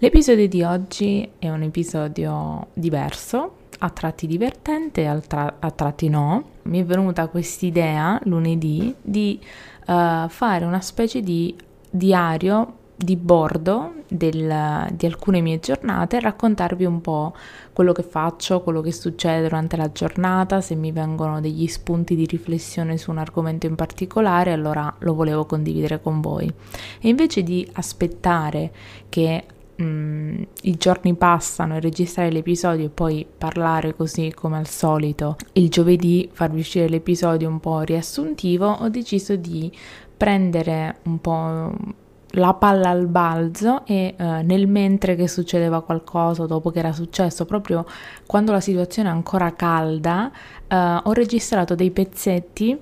L'episodio di oggi è un episodio diverso, a tratti divertente, tra- a tratti no. Mi è venuta quest'idea lunedì di uh, fare una specie di diario di bordo del, di alcune mie giornate e raccontarvi un po' quello che faccio, quello che succede durante la giornata, se mi vengono degli spunti di riflessione su un argomento in particolare, allora lo volevo condividere con voi. E invece di aspettare che mm, i giorni passano e registrare l'episodio e poi parlare così come al solito il giovedì farvi uscire l'episodio un po' riassuntivo ho deciso di prendere un po' la palla al balzo e eh, nel mentre che succedeva qualcosa, dopo che era successo, proprio quando la situazione è ancora calda, eh, ho registrato dei pezzetti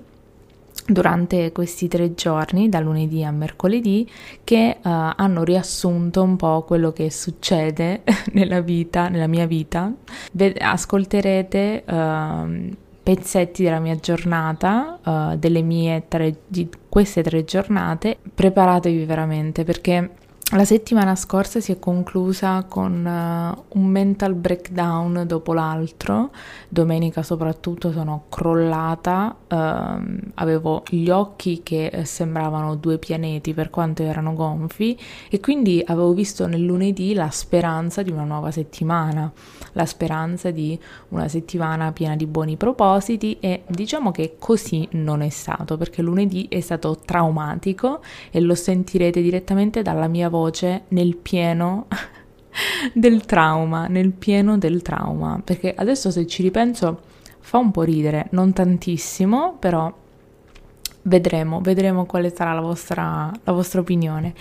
durante questi tre giorni, da lunedì a mercoledì, che uh, hanno riassunto un po' quello che succede nella vita, nella mia vita. Ved- ascolterete uh, pezzetti della mia giornata, uh, delle mie tre, di queste tre giornate, preparatevi veramente perché la settimana scorsa si è conclusa con uh, un mental breakdown dopo l'altro, domenica soprattutto sono crollata, uh, avevo gli occhi che eh, sembravano due pianeti per quanto erano gonfi e quindi avevo visto nel lunedì la speranza di una nuova settimana, la speranza di una settimana piena di buoni propositi e diciamo che così non è stato perché lunedì è stato traumatico e lo sentirete direttamente dalla mia voce nel pieno del trauma, nel pieno del trauma, perché adesso se ci ripenso fa un po' ridere, non tantissimo, però vedremo, vedremo quale sarà la vostra, la vostra opinione.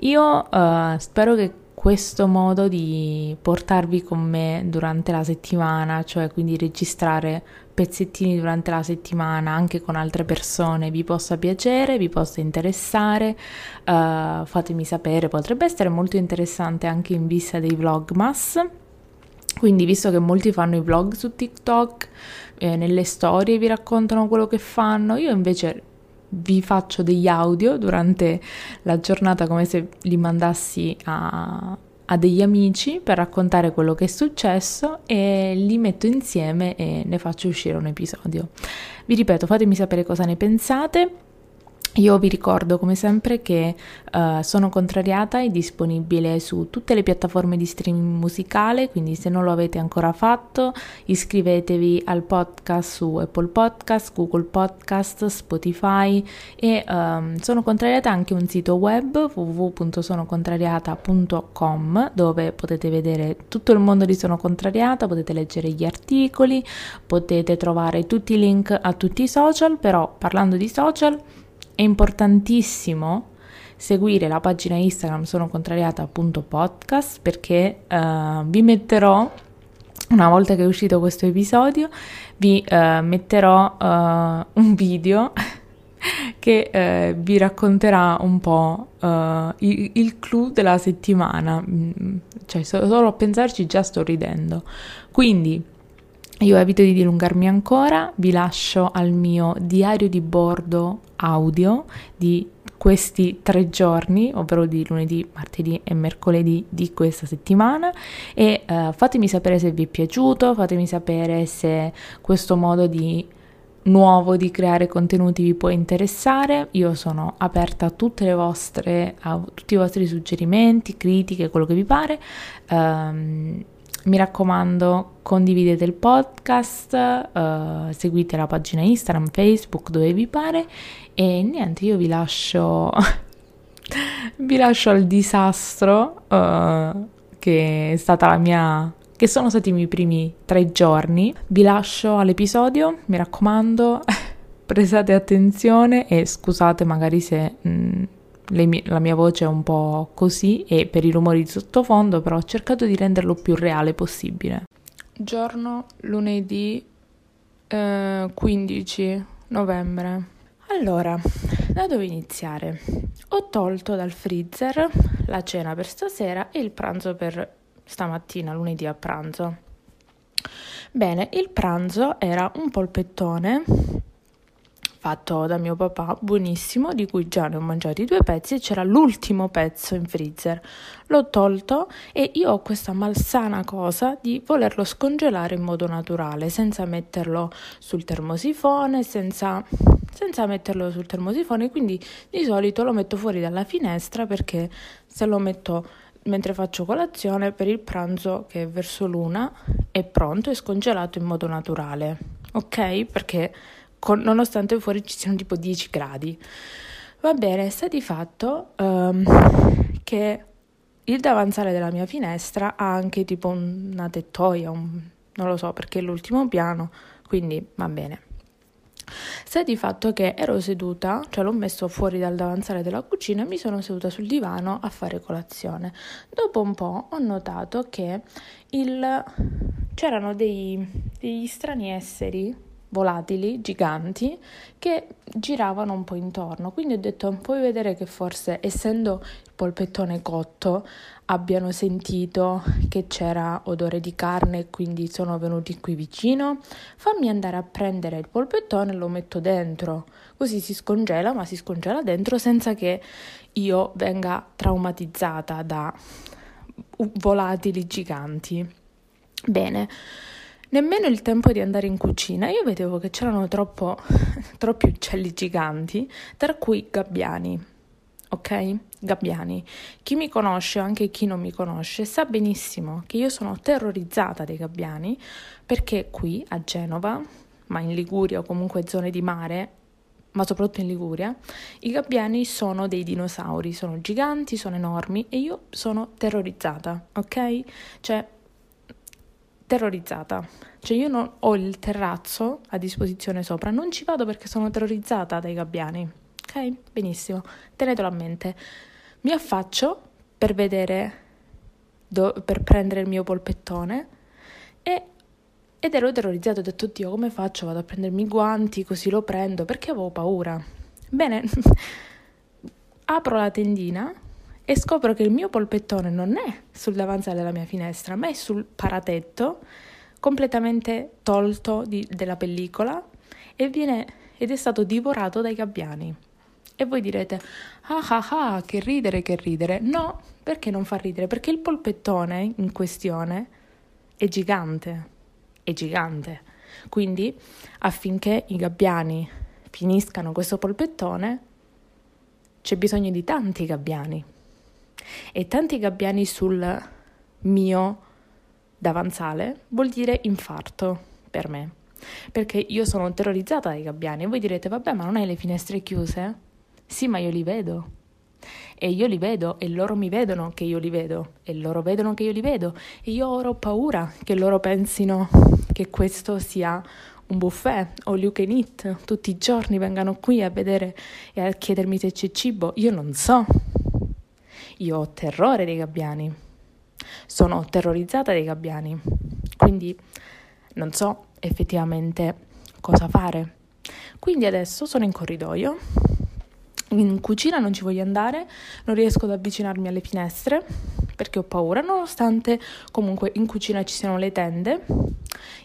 Io uh, spero che questo modo di portarvi con me durante la settimana, cioè quindi registrare pezzettini durante la settimana anche con altre persone, vi possa piacere, vi possa interessare, uh, fatemi sapere, potrebbe essere molto interessante anche in vista dei vlogmas. Quindi, visto che molti fanno i vlog su TikTok, eh, nelle storie vi raccontano quello che fanno, io invece vi faccio degli audio durante la giornata come se li mandassi a, a degli amici per raccontare quello che è successo e li metto insieme e ne faccio uscire un episodio. Vi ripeto, fatemi sapere cosa ne pensate. Io vi ricordo come sempre che uh, Sono Contrariata è disponibile su tutte le piattaforme di streaming musicale, quindi se non lo avete ancora fatto iscrivetevi al podcast su Apple Podcast, Google Podcast, Spotify e um, Sono Contrariata anche un sito web www.sonocontrariata.com dove potete vedere tutto il mondo di Sono Contrariata, potete leggere gli articoli, potete trovare tutti i link a tutti i social, però parlando di social è importantissimo seguire la pagina Instagram sono contrariata.podcast perché uh, vi metterò una volta che è uscito questo episodio vi uh, metterò uh, un video che vi racconterà un po' il, il clou della settimana. Mm, cioè solo a pensarci già sto ridendo. Quindi io evito di dilungarmi ancora, vi lascio al mio diario di bordo audio di questi tre giorni, ovvero di lunedì, martedì e mercoledì di questa settimana e uh, fatemi sapere se vi è piaciuto, fatemi sapere se questo modo di nuovo di creare contenuti vi può interessare. Io sono aperta a, vostre, a tutti i vostri suggerimenti, critiche, quello che vi pare. Um, mi raccomando, condividete il podcast, uh, seguite la pagina Instagram, Facebook, dove vi pare e niente, io vi lascio vi lascio al disastro uh, che è stata la mia che sono stati i miei primi tre giorni. Vi lascio all'episodio, mi raccomando, prestate attenzione e scusate magari se mh, mm, mie, la mia voce è un po' così e per i rumori di sottofondo, però ho cercato di renderlo più reale possibile. Giorno lunedì eh, 15 novembre. Allora, da dove iniziare? Ho tolto dal freezer la cena per stasera e il pranzo per stamattina, lunedì a pranzo. Bene, il pranzo era un polpettone fatto da mio papà, buonissimo, di cui già ne ho mangiati due pezzi e c'era l'ultimo pezzo in freezer. L'ho tolto e io ho questa malsana cosa di volerlo scongelare in modo naturale, senza metterlo sul termosifone, senza, senza metterlo sul termosifone, quindi di solito lo metto fuori dalla finestra perché se lo metto mentre faccio colazione per il pranzo che è verso l'una è pronto e scongelato in modo naturale. Ok? Perché con, nonostante fuori ci siano tipo 10 gradi. Va bene, sta di fatto um, che il davanzale della mia finestra ha anche tipo una tettoia, un, non lo so perché è l'ultimo piano, quindi va bene. Sta di fatto che ero seduta, cioè l'ho messo fuori dal davanzale della cucina e mi sono seduta sul divano a fare colazione. Dopo un po' ho notato che il... c'erano dei, degli strani esseri volatili giganti che giravano un po' intorno. Quindi ho detto, puoi vedere che forse essendo il polpettone cotto abbiano sentito che c'era odore di carne e quindi sono venuti qui vicino. Fammi andare a prendere il polpettone e lo metto dentro. Così si scongela, ma si scongela dentro senza che io venga traumatizzata da volatili giganti. Bene. Nemmeno il tempo di andare in cucina, io vedevo che c'erano troppo, troppi uccelli giganti, tra cui gabbiani. Ok? Gabbiani. Chi mi conosce o anche chi non mi conosce sa benissimo che io sono terrorizzata dei gabbiani perché qui a Genova, ma in Liguria o comunque zone di mare, ma soprattutto in Liguria, i gabbiani sono dei dinosauri, sono giganti, sono enormi e io sono terrorizzata, ok? Cioè terrorizzata. Cioè io non ho il terrazzo a disposizione sopra, non ci vado perché sono terrorizzata dai gabbiani. Ok? Benissimo, tenetelo a mente. Mi affaccio per vedere, do, per prendere il mio polpettone e, ed ero terrorizzato, ho detto, oddio, come faccio? Vado a prendermi i guanti, così lo prendo, perché avevo paura. Bene, apro la tendina e scopro che il mio polpettone non è sul davanzale della mia finestra, ma è sul paratetto, completamente tolto di, della pellicola e viene, ed è stato divorato dai gabbiani. E voi direte, ah ah ah, che ridere, che ridere. No, perché non fa ridere? Perché il polpettone in questione è gigante, è gigante. Quindi affinché i gabbiani finiscano questo polpettone, c'è bisogno di tanti gabbiani e tanti gabbiani sul mio davanzale vuol dire infarto per me. Perché io sono terrorizzata dai gabbiani e voi direte, vabbè, ma non hai le finestre chiuse? Sì, ma io li vedo. E io li vedo e loro mi vedono che io li vedo e loro vedono che io li vedo e io ora ho paura che loro pensino che questo sia un buffet o you can eat, tutti i giorni vengano qui a vedere e a chiedermi se c'è cibo. Io non so io ho terrore dei gabbiani. Sono terrorizzata dai gabbiani. Quindi non so effettivamente cosa fare. Quindi adesso sono in corridoio. In cucina non ci voglio andare, non riesco ad avvicinarmi alle finestre perché ho paura, nonostante comunque in cucina ci siano le tende.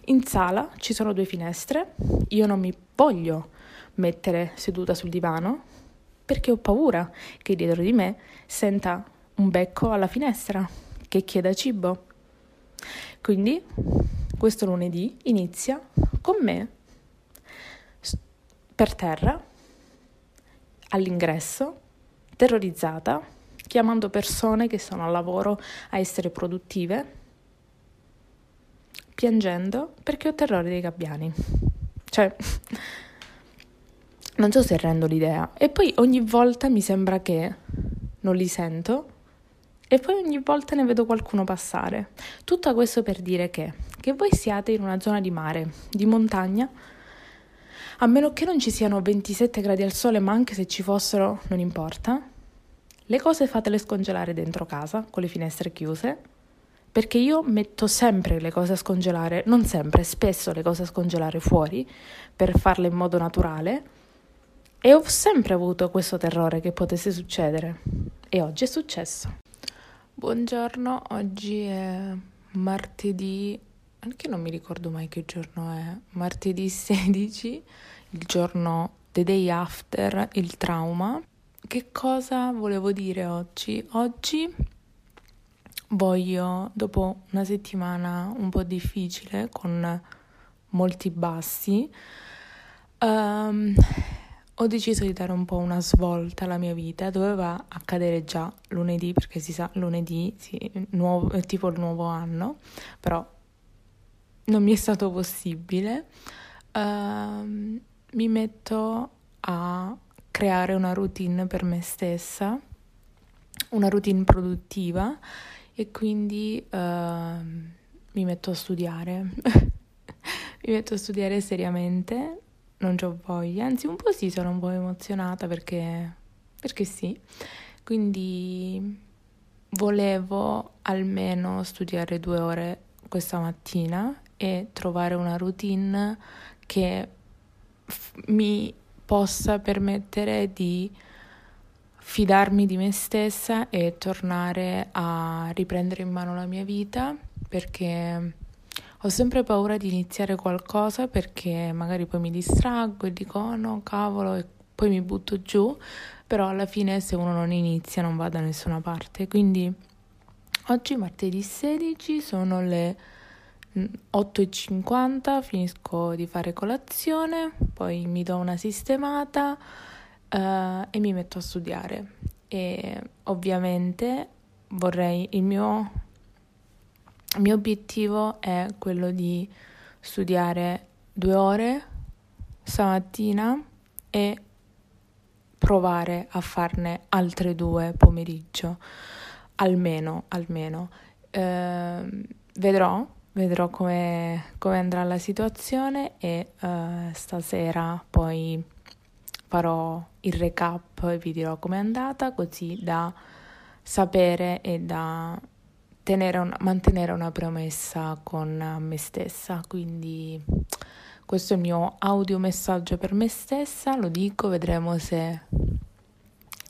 In sala ci sono due finestre. Io non mi voglio mettere seduta sul divano perché ho paura che dietro di me senta un becco alla finestra che chieda cibo. Quindi questo lunedì inizia con me per terra all'ingresso, terrorizzata, chiamando persone che sono al lavoro a essere produttive, piangendo perché ho terrore dei gabbiani. Cioè, non so se rendo l'idea. E poi ogni volta mi sembra che non li sento e poi ogni volta ne vedo qualcuno passare. Tutto questo per dire che, che voi siate in una zona di mare, di montagna, a meno che non ci siano 27 gradi al sole, ma anche se ci fossero non importa, le cose fatele scongelare dentro casa con le finestre chiuse, perché io metto sempre le cose a scongelare, non sempre, spesso le cose a scongelare fuori per farle in modo naturale e ho sempre avuto questo terrore che potesse succedere e oggi è successo. Buongiorno, oggi è martedì, anche non mi ricordo mai che giorno è, martedì 16, il giorno the day after il trauma. Che cosa volevo dire oggi? Oggi voglio, dopo una settimana un po' difficile, con molti bassi, um, ho deciso di dare un po' una svolta alla mia vita. Doveva accadere già lunedì, perché si sa, lunedì sì, nuovo, è tipo il nuovo anno, però non mi è stato possibile. Uh, mi metto a creare una routine per me stessa, una routine produttiva e quindi uh, mi metto a studiare. mi metto a studiare seriamente non ho voglia, anzi un po' sì, sono un po' emozionata perché, perché sì. Quindi volevo almeno studiare due ore questa mattina e trovare una routine che f- mi possa permettere di fidarmi di me stessa e tornare a riprendere in mano la mia vita perché ho sempre paura di iniziare qualcosa perché magari poi mi distraggo e dico oh no, cavolo, e poi mi butto giù, però alla fine se uno non inizia non va da nessuna parte. Quindi oggi martedì 16 sono le 8.50, finisco di fare colazione, poi mi do una sistemata uh, e mi metto a studiare. E ovviamente vorrei il mio il mio obiettivo è quello di studiare due ore stamattina e provare a farne altre due pomeriggio, almeno, almeno. Eh, vedrò, vedrò come, come, andrà la situazione e eh, stasera poi farò il recap e vi dirò com'è andata così da sapere e da una, mantenere una promessa con me stessa, quindi questo è il mio audio messaggio per me stessa, lo dico, vedremo se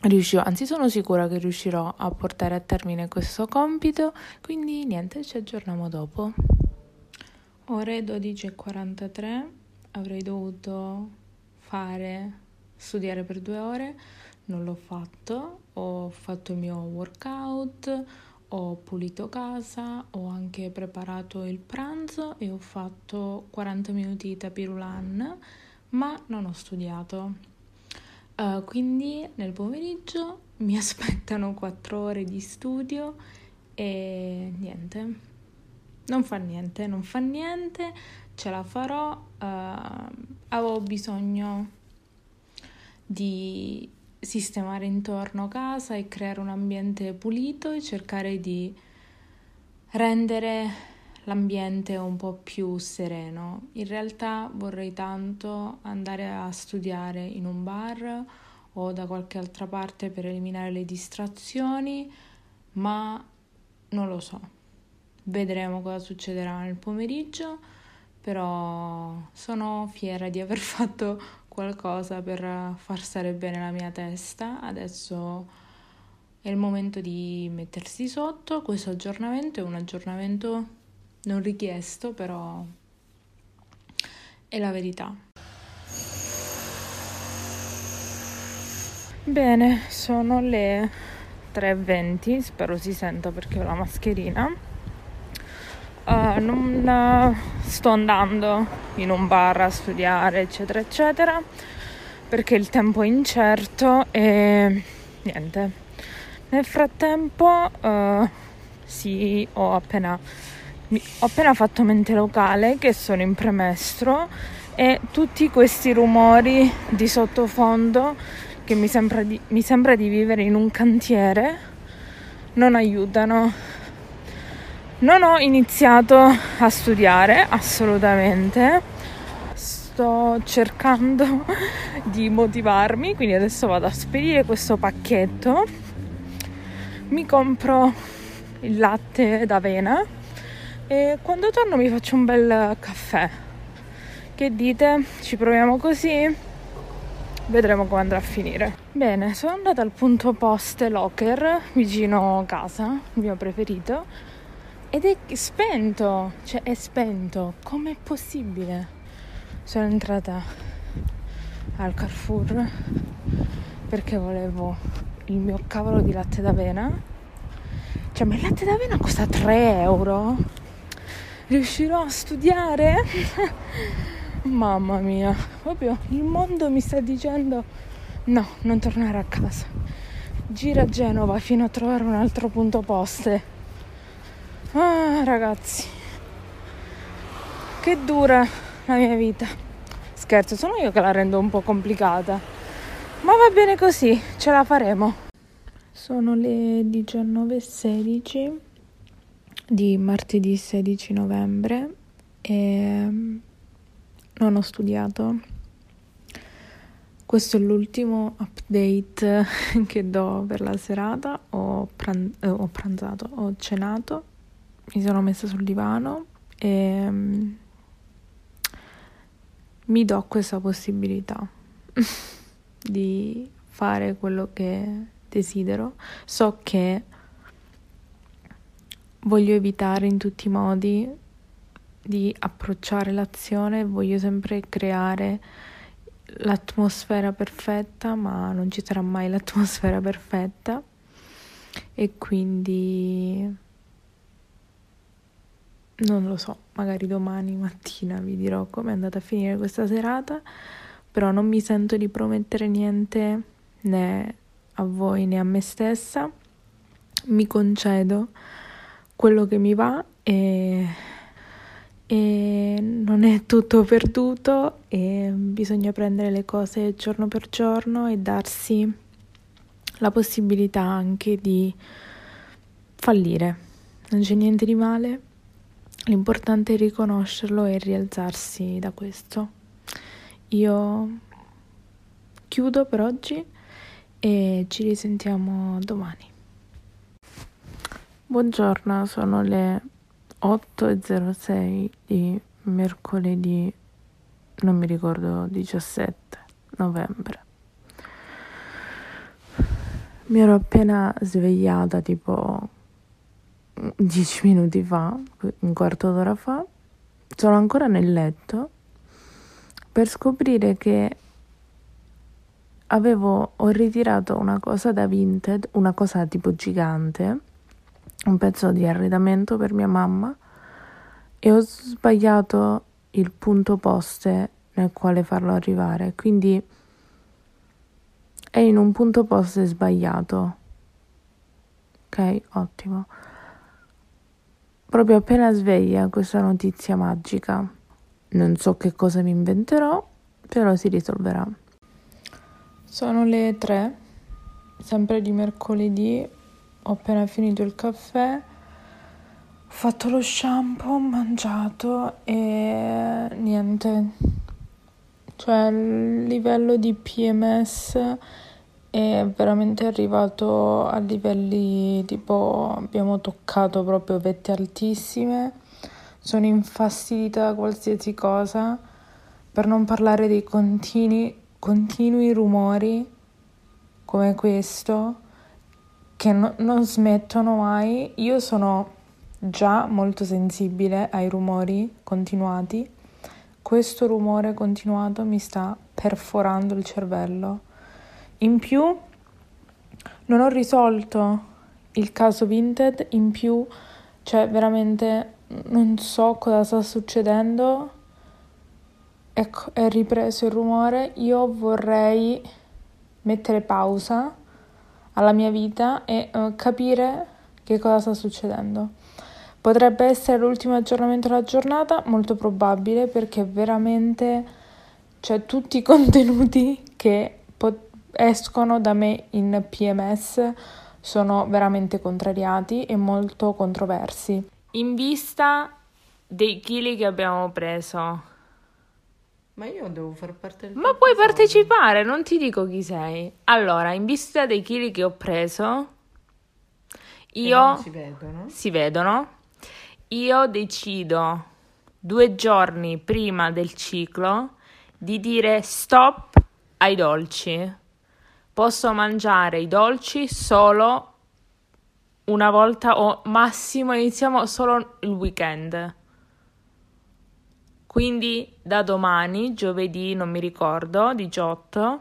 riuscirò, anzi sono sicura che riuscirò a portare a termine questo compito, quindi niente, ci aggiorniamo dopo. Ore 12.43, avrei dovuto fare, studiare per due ore, non l'ho fatto, ho fatto il mio workout, ho pulito casa, ho anche preparato il pranzo e ho fatto 40 minuti di tapirulan, ma non ho studiato. Uh, quindi nel pomeriggio mi aspettano 4 ore di studio e niente. Non fa niente, non fa niente, ce la farò. Uh, avevo bisogno di sistemare intorno casa e creare un ambiente pulito e cercare di rendere l'ambiente un po' più sereno. In realtà vorrei tanto andare a studiare in un bar o da qualche altra parte per eliminare le distrazioni, ma non lo so. Vedremo cosa succederà nel pomeriggio, però sono fiera di aver fatto qualcosa per far stare bene la mia testa. Adesso è il momento di mettersi sotto. Questo aggiornamento è un aggiornamento non richiesto, però è la verità. Bene, sono le 3.20, spero si senta perché ho la mascherina. Uh, non uh, sto andando in un bar a studiare, eccetera, eccetera, perché il tempo è incerto e niente. Nel frattempo, uh, sì, ho appena, ho appena fatto mente locale che sono in premestro e tutti questi rumori di sottofondo che mi sembra di, mi sembra di vivere in un cantiere non aiutano non ho iniziato a studiare assolutamente, sto cercando di motivarmi, quindi adesso vado a spedire questo pacchetto mi compro il latte d'avena e quando torno mi faccio un bel caffè. Che dite? Ci proviamo così? Vedremo come andrà a finire. Bene, sono andata al punto poste locker vicino casa, il mio preferito, ed è spento, cioè è spento. Com'è possibile? Sono entrata al Carrefour perché volevo il mio cavolo di latte d'avena. Cioè, ma il latte d'avena costa 3 euro? Riuscirò a studiare? Mamma mia, proprio il mondo mi sta dicendo no, non tornare a casa. Gira a Genova fino a trovare un altro punto poste. Ah, ragazzi, che dura la mia vita. Scherzo, sono io che la rendo un po' complicata. Ma va bene così, ce la faremo. Sono le 19.16 di martedì 16 novembre e non ho studiato. Questo è l'ultimo update che do per la serata. Ho, pran- eh, ho pranzato, ho cenato, mi sono messa sul divano e um, mi do questa possibilità di fare quello che desidero. So che voglio evitare in tutti i modi di approcciare l'azione, voglio sempre creare l'atmosfera perfetta, ma non ci sarà mai l'atmosfera perfetta e quindi non lo so, magari domani mattina vi dirò come è andata a finire questa serata, però non mi sento di promettere niente né a voi né a me stessa. Mi concedo quello che mi va e e non è tutto perduto e bisogna prendere le cose giorno per giorno e darsi la possibilità anche di fallire. Non c'è niente di male, l'importante è riconoscerlo e rialzarsi da questo. Io chiudo per oggi e ci risentiamo domani. Buongiorno, sono le 8.06 di mercoledì, non mi ricordo, 17 novembre. Mi ero appena svegliata tipo 10 minuti fa, un quarto d'ora fa, sono ancora nel letto per scoprire che avevo, ho ritirato una cosa da Vinted, una cosa tipo gigante, un pezzo di arredamento per mia mamma e ho sbagliato il punto poste nel quale farlo arrivare, quindi è in un punto poste sbagliato. Ok, ottimo. Proprio appena sveglia questa notizia magica. Non so che cosa mi inventerò, però si risolverà. Sono le 3, sempre di mercoledì, ho appena finito il caffè, ho fatto lo shampoo, ho mangiato e niente. Cioè il livello di PMS è veramente arrivato a livelli tipo abbiamo toccato proprio vette altissime. Sono infastidita da qualsiasi cosa, per non parlare dei continui, continui rumori come questo che no, non smettono mai. Io sono già molto sensibile ai rumori continuati. Questo rumore continuato mi sta perforando il cervello. In più non ho risolto il caso Vinted, in più cioè veramente non so cosa sta succedendo. Ecco, è ripreso il rumore. Io vorrei mettere pausa alla mia vita e uh, capire che cosa sta succedendo. Potrebbe essere l'ultimo aggiornamento della giornata, molto probabile perché veramente cioè tutti i contenuti che pot- escono da me in PMS sono veramente contrariati e molto controversi. In vista dei chili che abbiamo preso, ma io devo far parte del Ma puoi partecipare, non ti dico chi sei. Allora, in vista dei chili che ho preso, Io non si vedono. si vedono. Io decido due giorni prima del ciclo di dire stop ai dolci. Posso mangiare i dolci solo una volta o massimo iniziamo solo il weekend. Quindi da domani, giovedì, non mi ricordo, 18,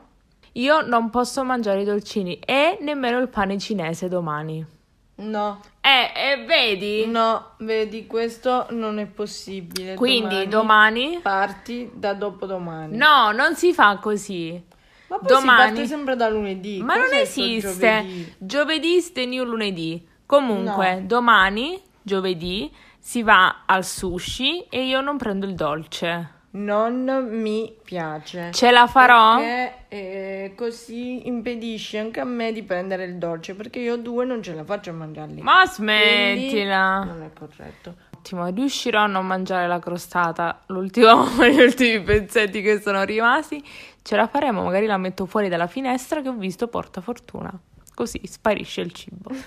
io non posso mangiare i dolcini e nemmeno il pane cinese domani. No, Eh, eh, vedi? no, vedi, questo non è possibile. Quindi domani... parti da dopodomani. No, non si fa così. Ma poi domani- si parte sempre da lunedì. Ma non Cos'è sto esiste. giovedì? Giovedì new lunedì. Comunque, No. domani, giovedì, si va al sushi e io non prendo il dolce. Non mi piace. Ce la farò? Perché eh, così impedisce anche a me di prendere il dolce, perché io due non ce la faccio a mangiarli. Ma Quindi smettila. Non è corretto. Ottimo, riuscirò a non mangiare la crostata, l'ultimo, gli ultimi pezzetti che sono rimasti. Ce la faremo, magari la metto fuori dalla finestra che ho visto porta fortuna. Così sparisce il cibo.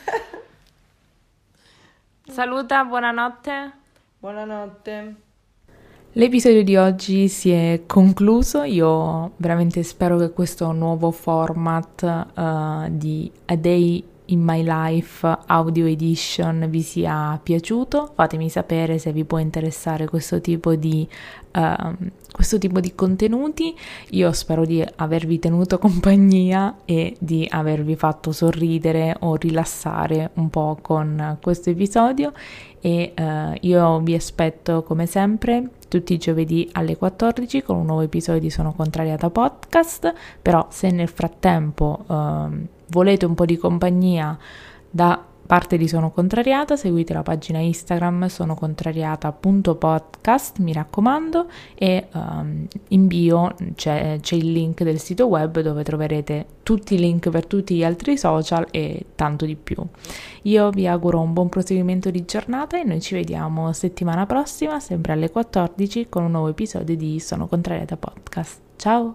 Saluta, buonanotte. Buonanotte. L'episodio di oggi si è concluso, io veramente spero che questo nuovo format eh, di A Day in My Life Audio Edition vi sia piaciuto, fatemi sapere se vi può interessare questo tipo di, ehm, questo tipo di contenuti, io spero di avervi tenuto compagnia e di avervi fatto sorridere o rilassare un po' con questo episodio. E eh, io vi aspetto come sempre tutti i giovedì alle 14 con un nuovo episodio di Sono Contrariata Podcast, però se nel frattempo ehm, volete un po' di compagnia da parte di Sono Contrariata, seguite la pagina Instagram sonocontrariata.podcast, mi raccomando, e ehm, in bio c'è, c'è il link del sito web dove troverete tutti i link per tutti gli altri social e tanto di più. Io vi auguro un buon proseguimento di giornata e noi ci vediamo settimana prossima, sempre alle 14, con un nuovo episodio di Sono Contrariata Podcast. Ciao!